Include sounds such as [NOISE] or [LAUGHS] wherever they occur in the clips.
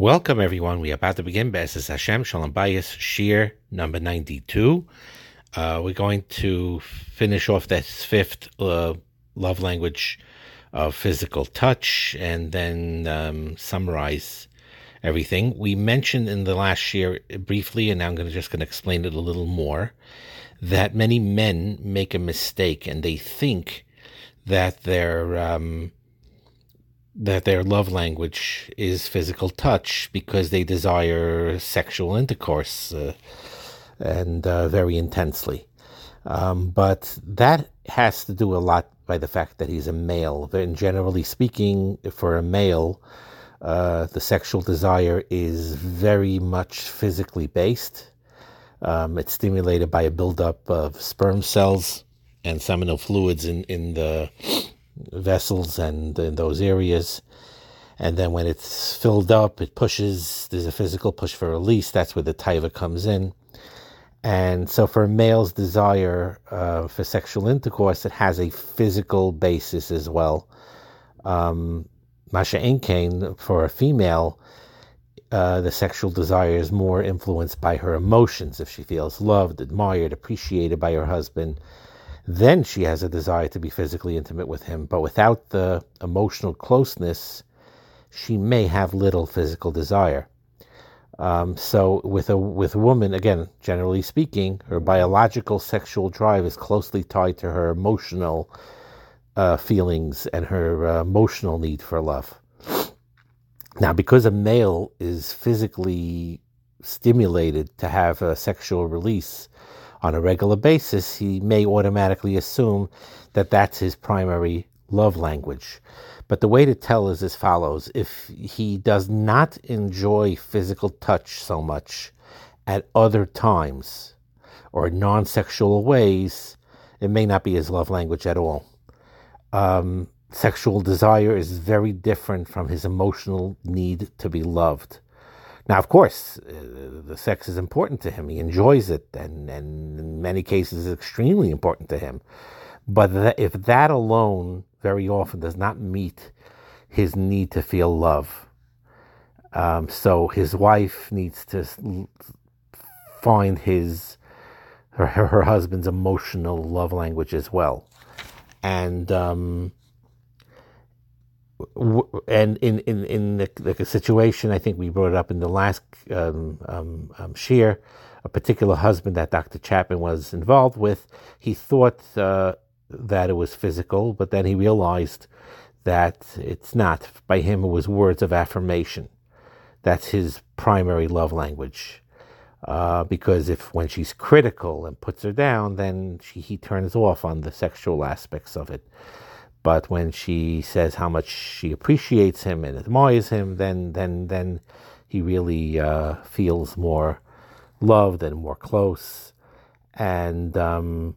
Welcome, everyone. We are about to begin Be'ezus Hashem Shalom Bayis Shiur number 92. Uh, we're going to finish off this fifth uh, love language of physical touch and then um, summarize everything. We mentioned in the last year briefly, and now I'm gonna, just going to explain it a little more, that many men make a mistake and they think that they're. Um, that their love language is physical touch because they desire sexual intercourse uh, and uh, very intensely. Um, but that has to do a lot by the fact that he's a male. And generally speaking, for a male, uh, the sexual desire is very much physically based. Um, it's stimulated by a buildup of sperm cells and seminal fluids in, in the vessels and in those areas. And then when it's filled up, it pushes, there's a physical push for release. That's where the taiva comes in. And so for a male's desire uh, for sexual intercourse, it has a physical basis as well. Um, Masha Enkain, for a female, uh, the sexual desire is more influenced by her emotions. If she feels loved, admired, appreciated by her husband, then she has a desire to be physically intimate with him. But without the emotional closeness, she may have little physical desire. Um, so with a with a woman, again, generally speaking, her biological sexual drive is closely tied to her emotional uh, feelings and her uh, emotional need for love. Now, because a male is physically stimulated to have a sexual release, on a regular basis, he may automatically assume that that's his primary love language. But the way to tell is as follows if he does not enjoy physical touch so much at other times or non sexual ways, it may not be his love language at all. Um, sexual desire is very different from his emotional need to be loved. Now, of course, uh, the sex is important to him. He enjoys it, and, and in many cases, is extremely important to him. But that, if that alone very often does not meet his need to feel love, um, so his wife needs to find his her, her husband's emotional love language as well, and um, and in in in the, the, situation, I think we brought it up in the last um, um, um, a particular husband that Dr. Chapman was involved with. He thought uh, that it was physical, but then he realized that it's not. By him, it was words of affirmation. That's his primary love language. Uh, because if when she's critical and puts her down, then she, he turns off on the sexual aspects of it. But when she says how much she appreciates him and admires him, then then then he really uh, feels more loved and more close. And um,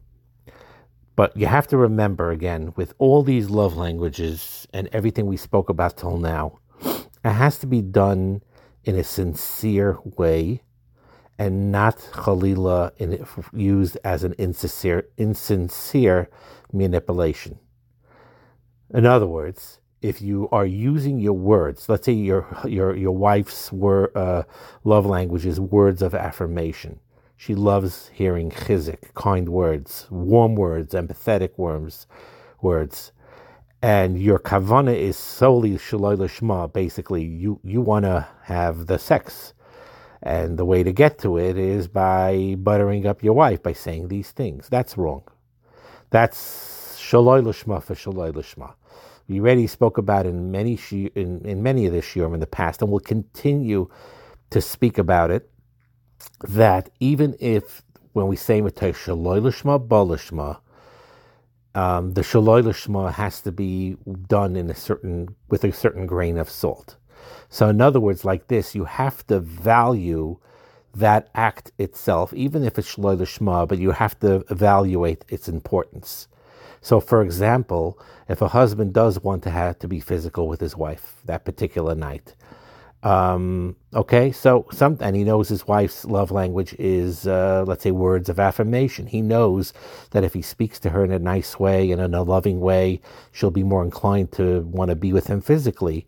but you have to remember again, with all these love languages and everything we spoke about till now, it has to be done in a sincere way and not chalila in, used as an insincere, insincere manipulation. In other words, if you are using your words, let's say your your your wife's uh, love language is words of affirmation. She loves hearing chizik, kind words, warm words, empathetic words, words. And your kavana is solely shaloi lishma. Basically, you you want to have the sex, and the way to get to it is by buttering up your wife by saying these things. That's wrong. That's shaloi lishma for shaloi lishma. We already spoke about in many in, in many of the shiurim in the past, and we'll continue to speak about it. That even if when we say mitay shaloi lishma balishma, um, the shaloi lishma has to be done in a certain with a certain grain of salt. So, in other words, like this, you have to value that act itself, even if it's shaloi lishma, but you have to evaluate its importance. So, for example, if a husband does want to have to be physical with his wife that particular night, um, okay, so some and he knows his wife's love language is, uh, let's say, words of affirmation. He knows that if he speaks to her in a nice way and in a loving way, she'll be more inclined to want to be with him physically.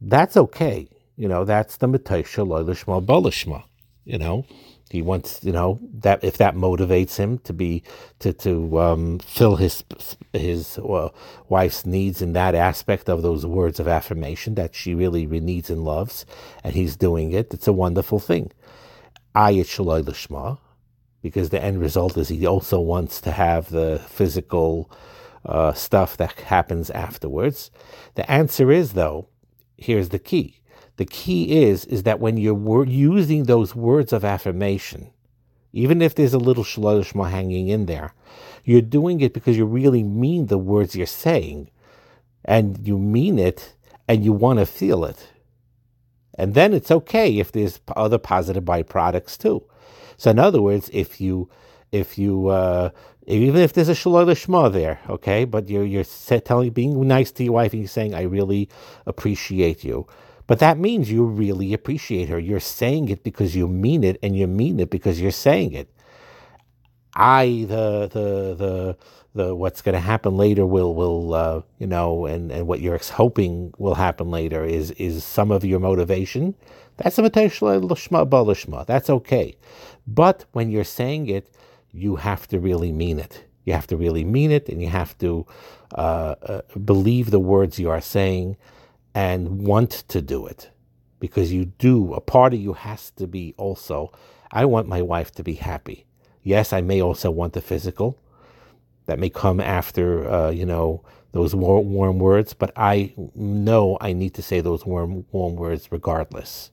That's okay. you know, that's the Mataisha Loilishma Bolishma. You know, he wants, you know, that if that motivates him to be to to um, fill his his uh, wife's needs in that aspect of those words of affirmation that she really needs and loves, and he's doing it. It's a wonderful thing. Ayat shaloi lishma, because the end result is he also wants to have the physical uh, stuff that happens afterwards. The answer is though, here's the key the key is is that when you're using those words of affirmation, even if there's a little shloshma hanging in there, you're doing it because you really mean the words you're saying, and you mean it, and you want to feel it. And then it's okay if there's other positive byproducts too. So in other words, if you if you uh, even if there's a shalom shma there, okay, but you're you're telling being nice to your wife and you're saying I really appreciate you. But that means you really appreciate her. You're saying it because you mean it, and you mean it because you're saying it. I the the the the what's going to happen later will will uh, you know, and and what you're hoping will happen later is is some of your motivation. That's a potential balishma. That's okay, but when you're saying it, you have to really mean it. You have to really mean it, and you have to uh, uh, believe the words you are saying and want to do it because you do. A part of you has to be also, I want my wife to be happy. Yes, I may also want the physical. That may come after, uh, you know, those warm, warm words, but I know I need to say those warm, warm words regardless.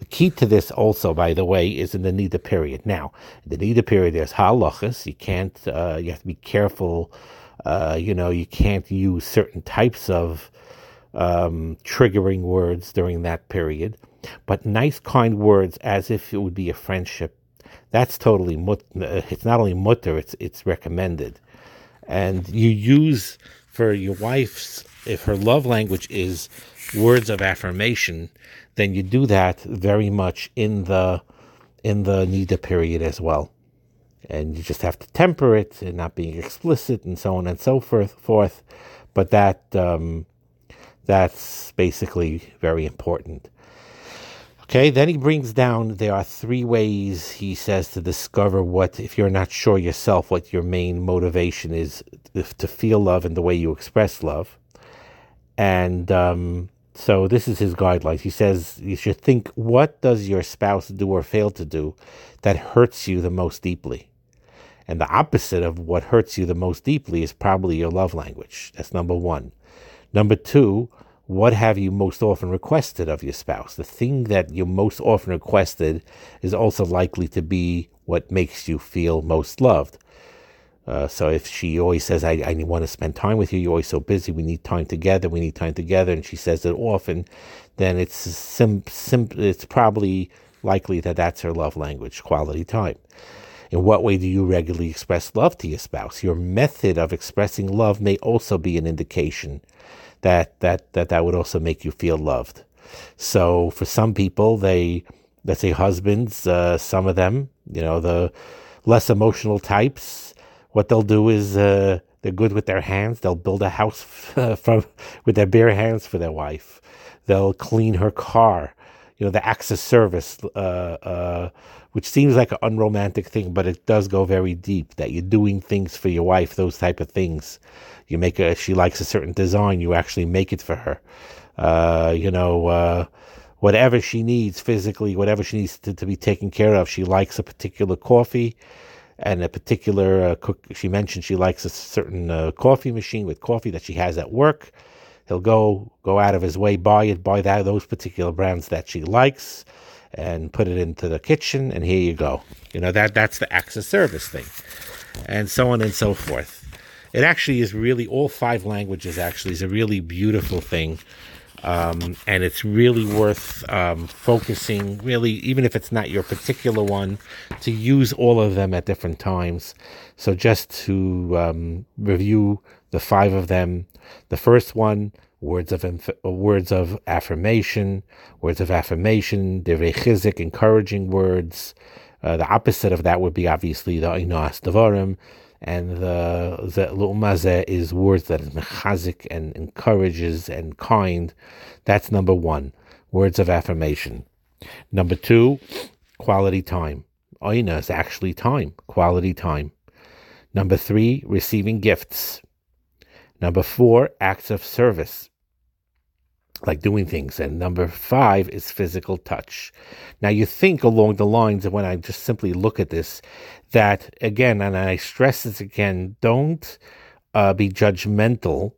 The key to this also, by the way, is in the nida period. Now, the nida period, there's halachas. You can't, uh, you have to be careful. Uh, you know, you can't use certain types of um, triggering words during that period, but nice, kind words as if it would be a friendship. That's totally mut. It's not only mutter; it's it's recommended, and you use for your wife's if her love language is words of affirmation, then you do that very much in the in the nida period as well. And you just have to temper it and not being explicit and so on and so forth. forth. But that um, that's basically very important. Okay, then he brings down there are three ways he says to discover what, if you're not sure yourself, what your main motivation is to feel love and the way you express love. And um, so this is his guidelines. He says you should think what does your spouse do or fail to do that hurts you the most deeply? And the opposite of what hurts you the most deeply is probably your love language. That's number one. Number two, what have you most often requested of your spouse? The thing that you most often requested is also likely to be what makes you feel most loved. Uh, so if she always says, I, I want to spend time with you, you're always so busy, we need time together, we need time together, and she says it often, then it's sim, sim, it's probably likely that that's her love language, quality time. In what way do you regularly express love to your spouse? Your method of expressing love may also be an indication that that that that would also make you feel loved. So for some people, they let's say husbands, uh, some of them, you know, the less emotional types, what they'll do is uh, they're good with their hands. They'll build a house [LAUGHS] from with their bare hands for their wife. They'll clean her car. You know, the acts of service, uh, uh, which seems like an unromantic thing, but it does go very deep. That you're doing things for your wife, those type of things. You make a, she likes a certain design, you actually make it for her. Uh, you know, uh, whatever she needs physically, whatever she needs to, to, be taken care of. She likes a particular coffee and a particular uh, cook. She mentioned she likes a certain uh, coffee machine with coffee that she has at work. He'll go go out of his way, buy it, buy that those particular brands that she likes, and put it into the kitchen. And here you go. You know that that's the acts of service thing, and so on and so forth it actually is really all five languages actually is a really beautiful thing um, and it's really worth um, focusing really even if it's not your particular one to use all of them at different times so just to um, review the five of them the first one words of inf- words of affirmation words of affirmation divrei chizik encouraging words uh, the opposite of that would be obviously the inas devarim and the the lu'mazeh is words that is mechazik and encourages and kind. That's number one. words of affirmation. Number two, quality time. Oina is actually time, quality time. Number three, receiving gifts. Number four, acts of service, like doing things. And number five is physical touch. Now, you think along the lines of when I just simply look at this, that again, and I stress this again, don't uh, be judgmental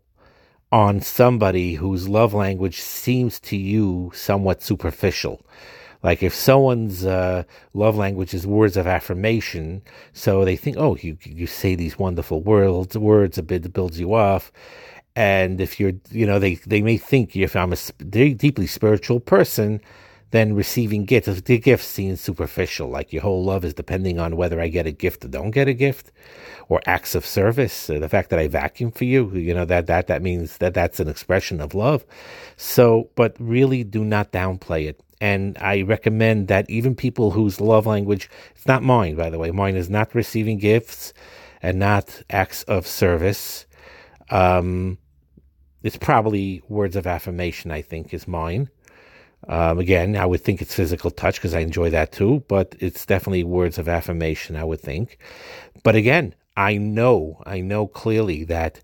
on somebody whose love language seems to you somewhat superficial. Like if someone's uh, love language is words of affirmation, so they think, oh, you you say these wonderful words, words a bit builds you off, and if you're, you know, they they may think if I'm a deeply spiritual person, then receiving gifts, the gift seems superficial. Like your whole love is depending on whether I get a gift or don't get a gift, or acts of service. The fact that I vacuum for you, you know, that that that means that that's an expression of love. So, but really, do not downplay it and I recommend that even people whose love language, it's not mine, by the way, mine is not receiving gifts and not acts of service. Um, it's probably words of affirmation, I think, is mine. Um, again, I would think it's physical touch because I enjoy that too, but it's definitely words of affirmation, I would think. But again, I know, I know clearly that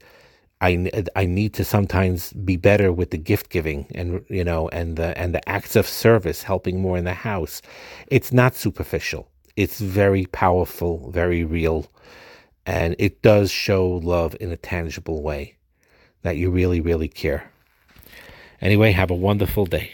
I, I need to sometimes be better with the gift giving and you know and the and the acts of service helping more in the house. It's not superficial. It's very powerful very real. And it does show love in a tangible way that you really really care. Anyway have a wonderful day